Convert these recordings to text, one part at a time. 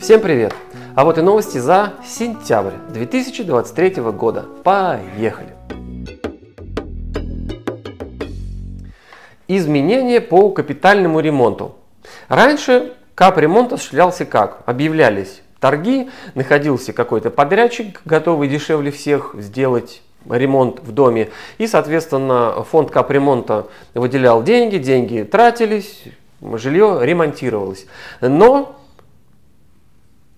Всем привет! А вот и новости за сентябрь 2023 года. Поехали! Изменения по капитальному ремонту. Раньше капремонт осуществлялся как? Объявлялись торги, находился какой-то подрядчик, готовый дешевле всех сделать ремонт в доме. И, соответственно, фонд капремонта выделял деньги, деньги тратились, жилье ремонтировалось. Но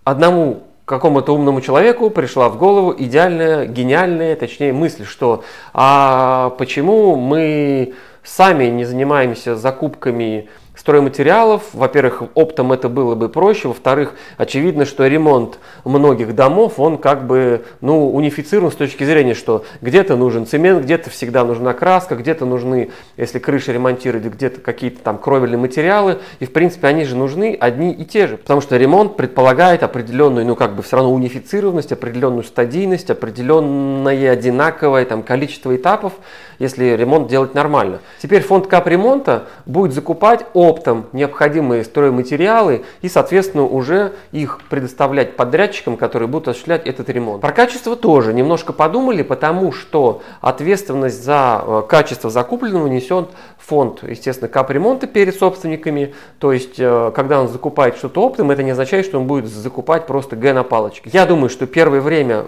одному какому-то умному человеку пришла в голову идеальная, гениальная, точнее, мысль, что а почему мы сами не занимаемся закупками стройматериалов. Во-первых, оптом это было бы проще. Во-вторых, очевидно, что ремонт многих домов, он как бы ну, унифицирован с точки зрения, что где-то нужен цемент, где-то всегда нужна краска, где-то нужны, если крыши ремонтировать, где-то какие-то там кровельные материалы. И, в принципе, они же нужны одни и те же. Потому что ремонт предполагает определенную, ну, как бы все равно унифицированность, определенную стадийность, определенное одинаковое там, количество этапов, если ремонт делать нормально. Теперь фонд капремонта будет закупать оптом необходимые стройматериалы и, соответственно, уже их предоставлять подрядчикам, которые будут осуществлять этот ремонт. Про качество тоже немножко подумали, потому что ответственность за э, качество закупленного несет фонд, естественно, капремонта перед собственниками. То есть, э, когда он закупает что-то оптом, это не означает, что он будет закупать просто Г на палочке. Я думаю, что первое время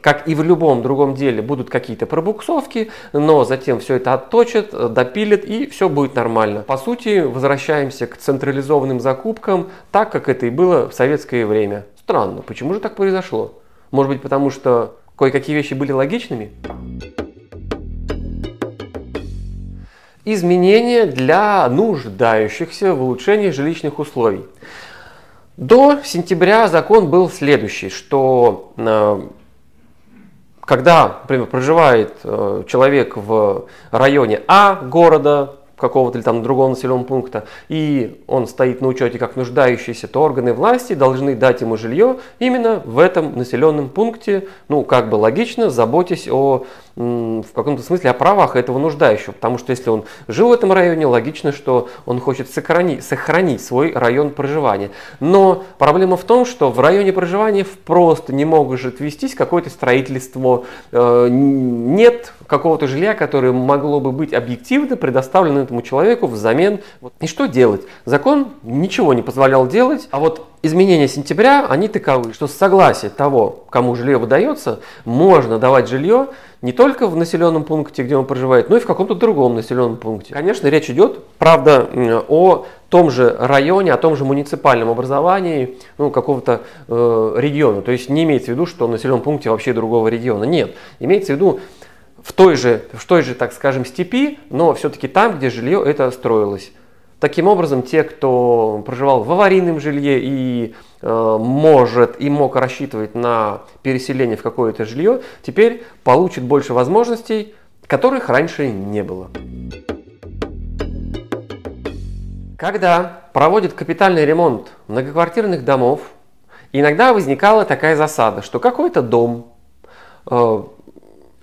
как и в любом другом деле, будут какие-то пробуксовки, но затем все это отточат, допилят и все будет нормально. По сути, возвращаемся к централизованным закупкам, так как это и было в советское время. Странно, почему же так произошло? Может быть, потому что кое-какие вещи были логичными? Изменения для нуждающихся в улучшении жилищных условий. До сентября закон был следующий, что э, когда, например, проживает э, человек в районе А города, какого-то или там другого населенного пункта, и он стоит на учете как нуждающийся, то органы власти должны дать ему жилье именно в этом населенном пункте, ну, как бы логично, заботясь о, в каком-то смысле, о правах этого нуждающего, потому что если он жил в этом районе, логично, что он хочет сохранить, сохранить свой район проживания. Но проблема в том, что в районе проживания просто не может вестись какое-то строительство, э, нет какого-то жилья, которое могло бы быть объективно предоставлено этому человеку взамен. И что делать? Закон ничего не позволял делать, а вот изменения сентября, они таковы, что с согласия того, кому жилье выдается, можно давать жилье не только в населенном пункте, где он проживает, но и в каком-то другом населенном пункте. Конечно, речь идет, правда, о том же районе, о том же муниципальном образовании ну, какого-то э, региона. То есть не имеется в виду, что в населенном пункте вообще другого региона. Нет, имеется в виду в той же, в той же, так скажем, степи, но все-таки там, где жилье это строилось. Таким образом, те, кто проживал в аварийном жилье и э, может и мог рассчитывать на переселение в какое-то жилье, теперь получат больше возможностей, которых раньше не было. Когда проводят капитальный ремонт многоквартирных домов, иногда возникала такая засада, что какой-то дом э,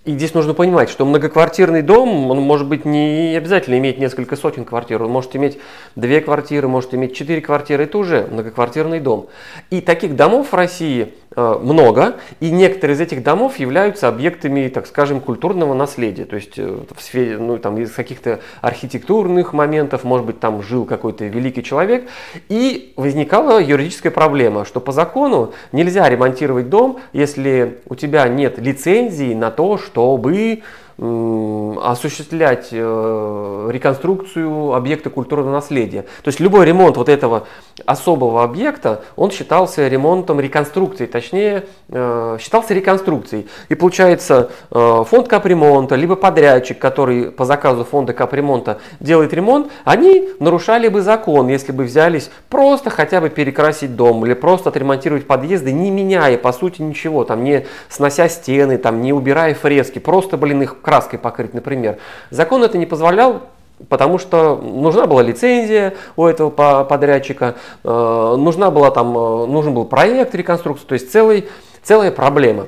и здесь нужно понимать, что многоквартирный дом, он может быть не обязательно иметь несколько сотен квартир, он может иметь две квартиры, может иметь четыре квартиры, это уже многоквартирный дом. И таких домов в России Э, много, и некоторые из этих домов являются объектами, так скажем, культурного наследия. То есть э, в сфере, ну, там, из каких-то архитектурных моментов, может быть, там жил какой-то великий человек. И возникала юридическая проблема, что по закону нельзя ремонтировать дом, если у тебя нет лицензии на то, чтобы осуществлять э, реконструкцию объекта культурного наследия. То есть любой ремонт вот этого особого объекта, он считался ремонтом реконструкции, точнее, э, считался реконструкцией. И получается, э, фонд капремонта, либо подрядчик, который по заказу фонда капремонта делает ремонт, они нарушали бы закон, если бы взялись просто хотя бы перекрасить дом или просто отремонтировать подъезды, не меняя по сути ничего, там не снося стены, там не убирая фрески, просто, блин, их краской покрыть, например. Закон это не позволял, Потому что нужна была лицензия у этого подрядчика, э, нужна была там, э, нужен был проект реконструкции, то есть целый, целая проблема.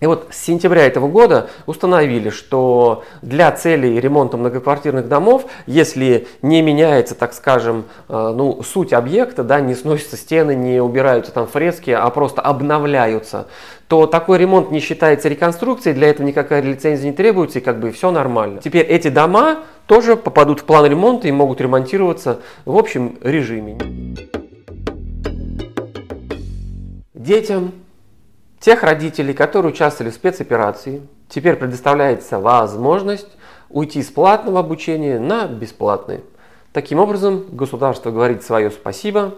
И вот с сентября этого года установили, что для целей ремонта многоквартирных домов, если не меняется, так скажем, э, ну, суть объекта, да, не сносятся стены, не убираются там фрески, а просто обновляются, то такой ремонт не считается реконструкцией, для этого никакая лицензия не требуется, и как бы все нормально. Теперь эти дома тоже попадут в план ремонта и могут ремонтироваться в общем режиме. Детям тех родителей, которые участвовали в спецоперации, теперь предоставляется возможность уйти с платного обучения на бесплатное. Таким образом, государство говорит свое спасибо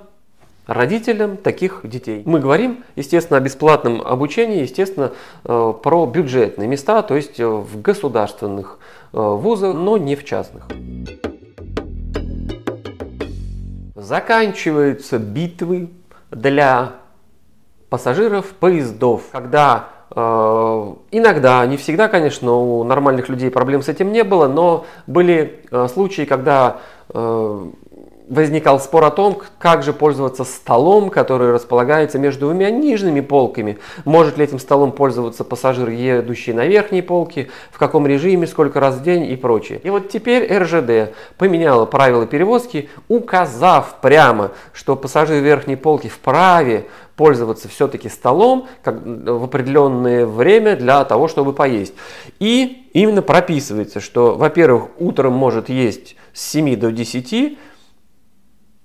родителям таких детей. Мы говорим, естественно, о бесплатном обучении, естественно, э, про бюджетные места, то есть э, в государственных э, вузах, но не в частных. Заканчиваются битвы для пассажиров поездов, когда э, иногда, не всегда, конечно, у нормальных людей проблем с этим не было, но были э, случаи, когда э, возникал спор о том, как же пользоваться столом, который располагается между двумя нижними полками. Может ли этим столом пользоваться пассажир, едущий на верхней полке, в каком режиме, сколько раз в день и прочее. И вот теперь РЖД поменяла правила перевозки, указав прямо, что пассажир верхней полки вправе пользоваться все-таки столом как, в определенное время для того, чтобы поесть. И именно прописывается, что, во-первых, утром может есть с 7 до 10,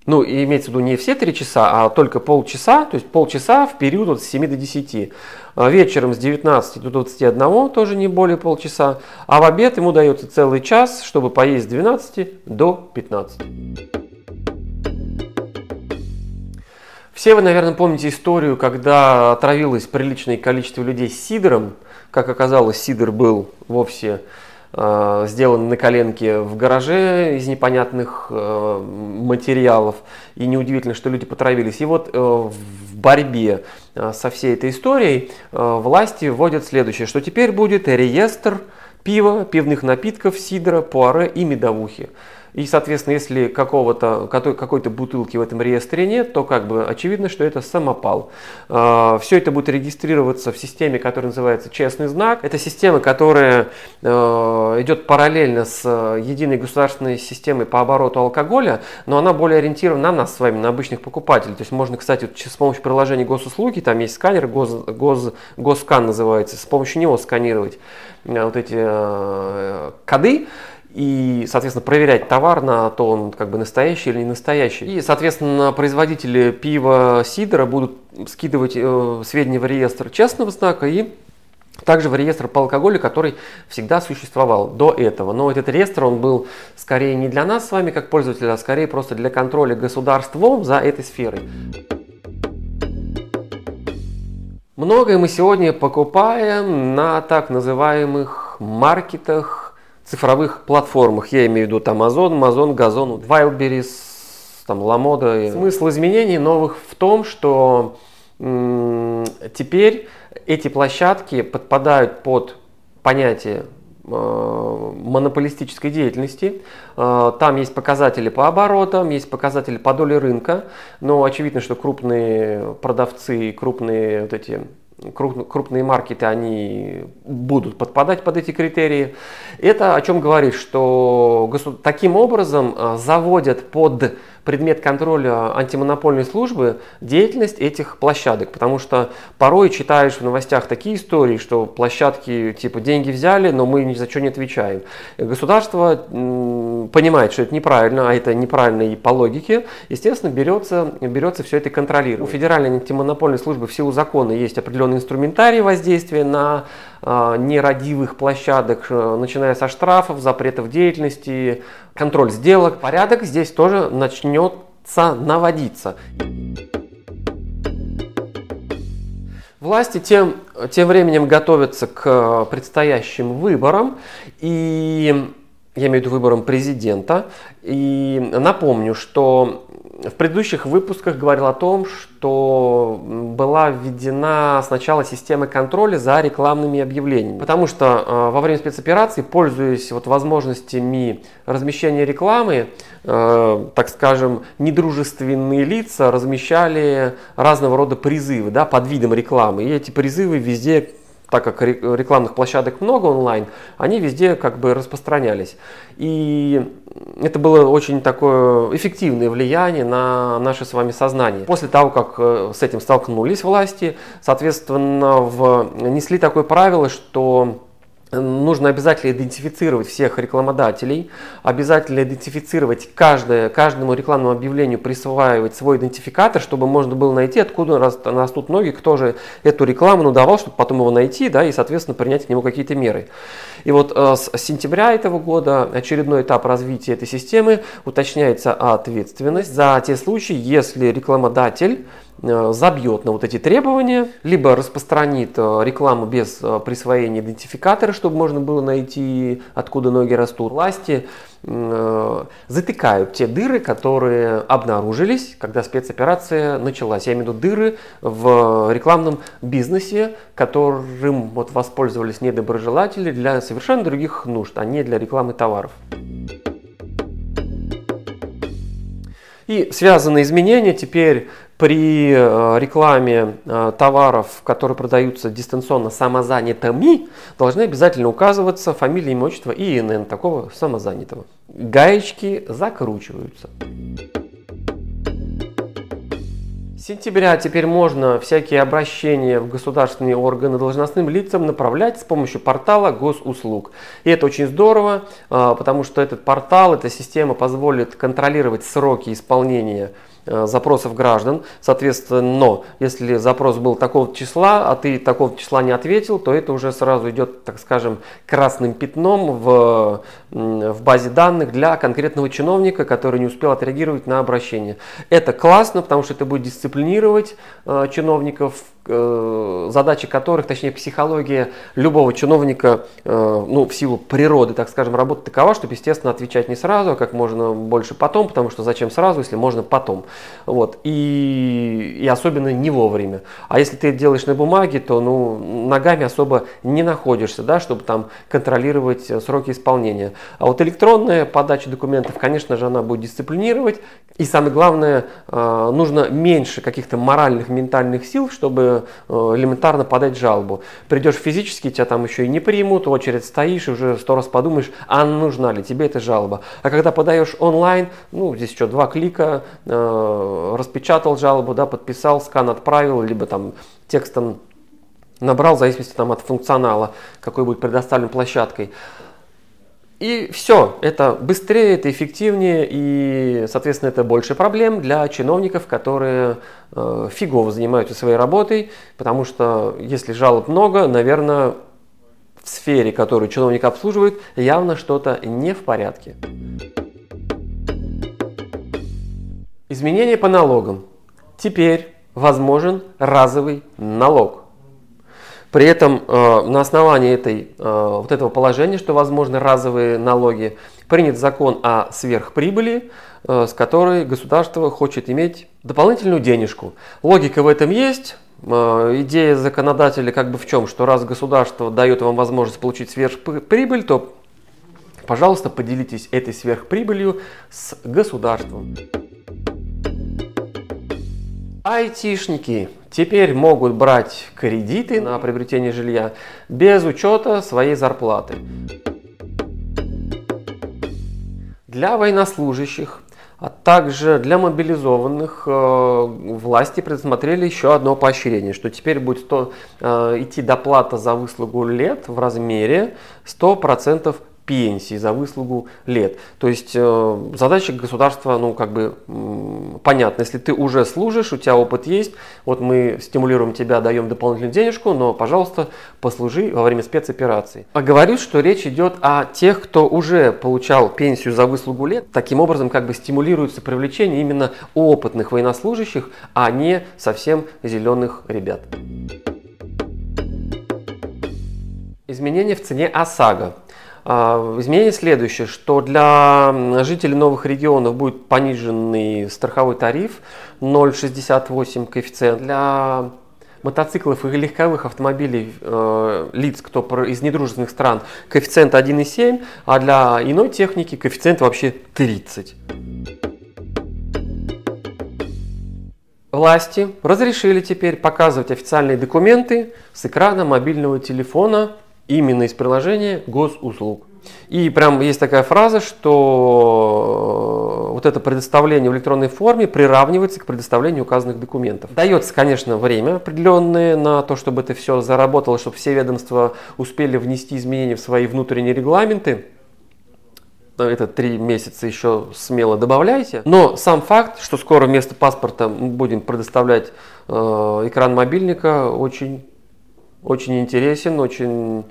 ну, и имеется в виду не все три часа, а только полчаса, то есть полчаса в период от с 7 до 10. А вечером с 19 до 21 тоже не более полчаса, а в обед ему дается целый час, чтобы поесть с 12 до 15. Все вы, наверное, помните историю, когда отравилось приличное количество людей сидором. Как оказалось, сидор был вовсе э, сделан на коленке в гараже из непонятных э, материалов. И неудивительно, что люди потравились. И вот э, в борьбе со всей этой историей власти вводят следующее, что теперь будет реестр пива, пивных напитков, сидра, пуаре и медовухи. И, соответственно, если какого-то, какой-то бутылки в этом реестре нет, то как бы очевидно, что это самопал. А, Все это будет регистрироваться в системе, которая называется «Честный знак». Это система, которая а, идет параллельно с единой государственной системой по обороту алкоголя, но она более ориентирована на нас с вами, на обычных покупателей. То есть можно, кстати, с помощью приложения госуслуги, там есть сканер, гос, гос, госкан называется, с помощью него сканировать а, вот эти коды, и, соответственно, проверять товар на то, он как бы настоящий или не настоящий. И, соответственно, производители пива, сидра будут скидывать э, сведения в реестр честного знака и также в реестр по алкоголю, который всегда существовал до этого. Но этот реестр, он был скорее не для нас с вами как пользователя, а скорее просто для контроля государством за этой сферой. Многое мы сегодня покупаем на так называемых маркетах, цифровых платформах. Я имею в виду там Amazon, Amazon, Газон, Wildberries, там Ламода. Смысл изменений новых в том, что теперь эти площадки подпадают под понятие э, монополистической деятельности. Э, там есть показатели по оборотам, есть показатели по доле рынка, но очевидно, что крупные продавцы, крупные вот эти крупные маркеты, они будут подпадать под эти критерии. Это о чем говорит, что таким образом э, заводят под предмет контроля антимонопольной службы деятельность этих площадок. Потому что порой читаешь в новостях такие истории, что площадки типа деньги взяли, но мы ни за что не отвечаем. Государство понимает, что это неправильно, а это неправильно и по логике, естественно, берется, берется все это контролировать. У Федеральной антимонопольной службы в силу закона есть определенный инструментарий воздействия на нерадивых площадок, э, начиная со штрафов, запретов деятельности, контроль сделок. Порядок здесь тоже начнется наводиться. Власти тем, тем временем готовятся к предстоящим выборам, и я имею в виду выборам президента. И напомню, что в предыдущих выпусках говорил о том, что была введена сначала система контроля за рекламными объявлениями. Потому что э, во время спецоперации, пользуясь вот возможностями размещения рекламы, э, так скажем, недружественные лица размещали разного рода призывы да, под видом рекламы. И эти призывы везде так как рекламных площадок много онлайн, они везде как бы распространялись. И это было очень такое эффективное влияние на наше с вами сознание. После того, как э, с этим столкнулись власти, соответственно, внесли такое правило, что Нужно обязательно идентифицировать всех рекламодателей, обязательно идентифицировать каждое, каждому рекламному объявлению присваивать свой идентификатор, чтобы можно было найти, откуда растут ноги, кто же эту рекламу надавал, чтобы потом его найти да, и, соответственно, принять к нему какие-то меры. И вот э, с сентября этого года очередной этап развития этой системы уточняется ответственность за те случаи, если рекламодатель забьет на вот эти требования, либо распространит э, рекламу без э, присвоения идентификатора, чтобы можно было найти, откуда ноги растут. Власти затыкают те дыры, которые обнаружились, когда спецоперация началась. Я имею в виду дыры в рекламном бизнесе, которым вот воспользовались недоброжелатели для совершенно других нужд, а не для рекламы товаров. И связанные изменения теперь при э, рекламе э, товаров, которые продаются дистанционно самозанятыми, должны обязательно указываться фамилия, имя, отчество и ИНН такого самозанятого. Гаечки закручиваются. С сентября теперь можно всякие обращения в государственные органы должностным лицам направлять с помощью портала госуслуг. И это очень здорово, э, потому что этот портал, эта система позволит контролировать сроки исполнения запросов граждан. Соответственно, если запрос был такого числа, а ты такого числа не ответил, то это уже сразу идет, так скажем, красным пятном в, в базе данных для конкретного чиновника, который не успел отреагировать на обращение. Это классно, потому что это будет дисциплинировать э, чиновников, Э, задачи которых, точнее психология любого чиновника, э, ну, в силу природы, так скажем, работа такова, чтобы, естественно, отвечать не сразу, а как можно больше потом, потому что зачем сразу, если можно потом. Вот. И, и особенно не вовремя. А если ты делаешь на бумаге, то ну, ногами особо не находишься, да, чтобы там контролировать сроки исполнения. А вот электронная подача документов, конечно же, она будет дисциплинировать. И самое главное, э, нужно меньше каких-то моральных, ментальных сил, чтобы Э, элементарно подать жалобу. Придешь физически, тебя там еще и не примут, очередь стоишь и уже сто раз подумаешь, а нужна ли тебе эта жалоба. А когда подаешь онлайн, ну, здесь что, два клика, э, распечатал жалобу, да, подписал, скан отправил, либо там текстом набрал, в зависимости там, от функционала, какой будет предоставлен площадкой. И все, это быстрее, это эффективнее, и, соответственно, это больше проблем для чиновников, которые э, фигово занимаются своей работой, потому что если жалоб много, наверное, в сфере, которую чиновник обслуживает, явно что-то не в порядке. Изменения по налогам. Теперь возможен разовый налог. При этом э, на основании этой, э, вот этого положения, что возможны разовые налоги, принят закон о сверхприбыли, э, с которой государство хочет иметь дополнительную денежку. Логика в этом есть. Идея законодателя как бы в чем, что раз государство дает вам возможность получить сверхприбыль, то, пожалуйста, поделитесь этой сверхприбылью с государством. Айтишники теперь могут брать кредиты на приобретение жилья без учета своей зарплаты. Для военнослужащих, а также для мобилизованных э, власти предусмотрели еще одно поощрение, что теперь будет 100, э, идти доплата за выслугу лет в размере 100% пенсии за выслугу лет. То есть э, задача государства, ну, как бы понятна. Если ты уже служишь, у тебя опыт есть, вот мы стимулируем тебя, даем дополнительную денежку, но, пожалуйста, послужи во время спецоперации. А говорю, что речь идет о тех, кто уже получал пенсию за выслугу лет. Таким образом, как бы стимулируется привлечение именно опытных военнослужащих, а не совсем зеленых ребят. Изменения в цене ОСАГО. А, изменение следующее, что для жителей новых регионов будет пониженный страховой тариф 0,68 коэффициент. Для мотоциклов и легковых автомобилей э, лиц, кто из недружественных стран, коэффициент 1,7, а для иной техники коэффициент вообще 30. власти разрешили теперь показывать официальные документы с экрана мобильного телефона именно из приложения госуслуг. И прям есть такая фраза, что вот это предоставление в электронной форме приравнивается к предоставлению указанных документов. Дается, конечно, время определенное на то, чтобы это все заработало, чтобы все ведомства успели внести изменения в свои внутренние регламенты это три месяца еще смело добавляйте. Но сам факт, что скоро вместо паспорта мы будем предоставлять э, экран мобильника, очень, очень интересен, очень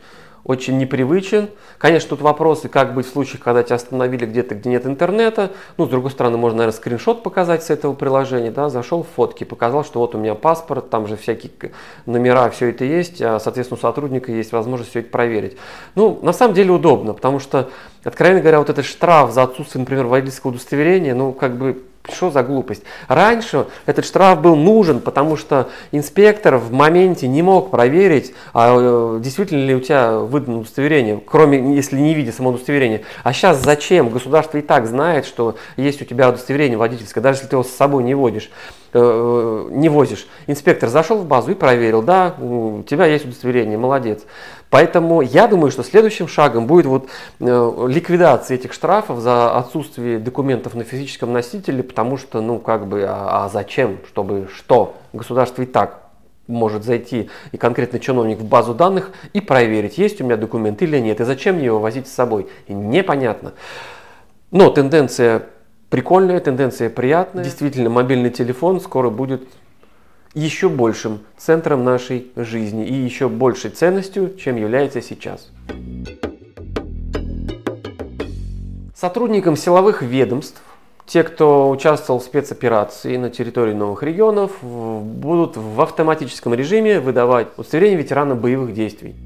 очень непривычен. Конечно, тут вопросы, как быть в случаях, когда тебя остановили где-то, где нет интернета. Ну, с другой стороны, можно, наверное, скриншот показать с этого приложения. Да? Зашел в фотки, показал, что вот у меня паспорт, там же всякие номера, все это есть, а, соответственно, у сотрудника есть возможность все это проверить. Ну, на самом деле удобно, потому что, откровенно говоря, вот этот штраф за отсутствие, например, водительского удостоверения, ну, как бы что за глупость? Раньше этот штраф был нужен, потому что инспектор в моменте не мог проверить, а э, действительно ли у тебя выдано удостоверение, кроме если не видя само удостоверение. А сейчас зачем? Государство и так знает, что есть у тебя удостоверение водительское, даже если ты его с собой не водишь. Э, не возишь. Инспектор зашел в базу и проверил, да, у тебя есть удостоверение, молодец. Поэтому я думаю, что следующим шагом будет вот э, ликвидация этих штрафов за отсутствие документов на физическом носителе, потому что, ну, как бы, а, а зачем, чтобы что? Государство и так может зайти и конкретно чиновник в базу данных и проверить, есть у меня документ или нет, и зачем мне его возить с собой. Непонятно. Но тенденция Прикольная тенденция, приятная. Действительно, мобильный телефон скоро будет еще большим центром нашей жизни и еще большей ценностью, чем является сейчас. Сотрудникам силовых ведомств, те, кто участвовал в спецоперации на территории новых регионов, будут в автоматическом режиме выдавать удостоверение ветерана боевых действий.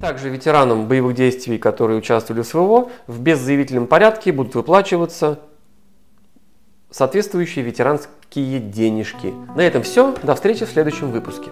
Также ветеранам боевых действий, которые участвовали в СВО, в беззаявительном порядке будут выплачиваться соответствующие ветеранские денежки. На этом все. До встречи в следующем выпуске.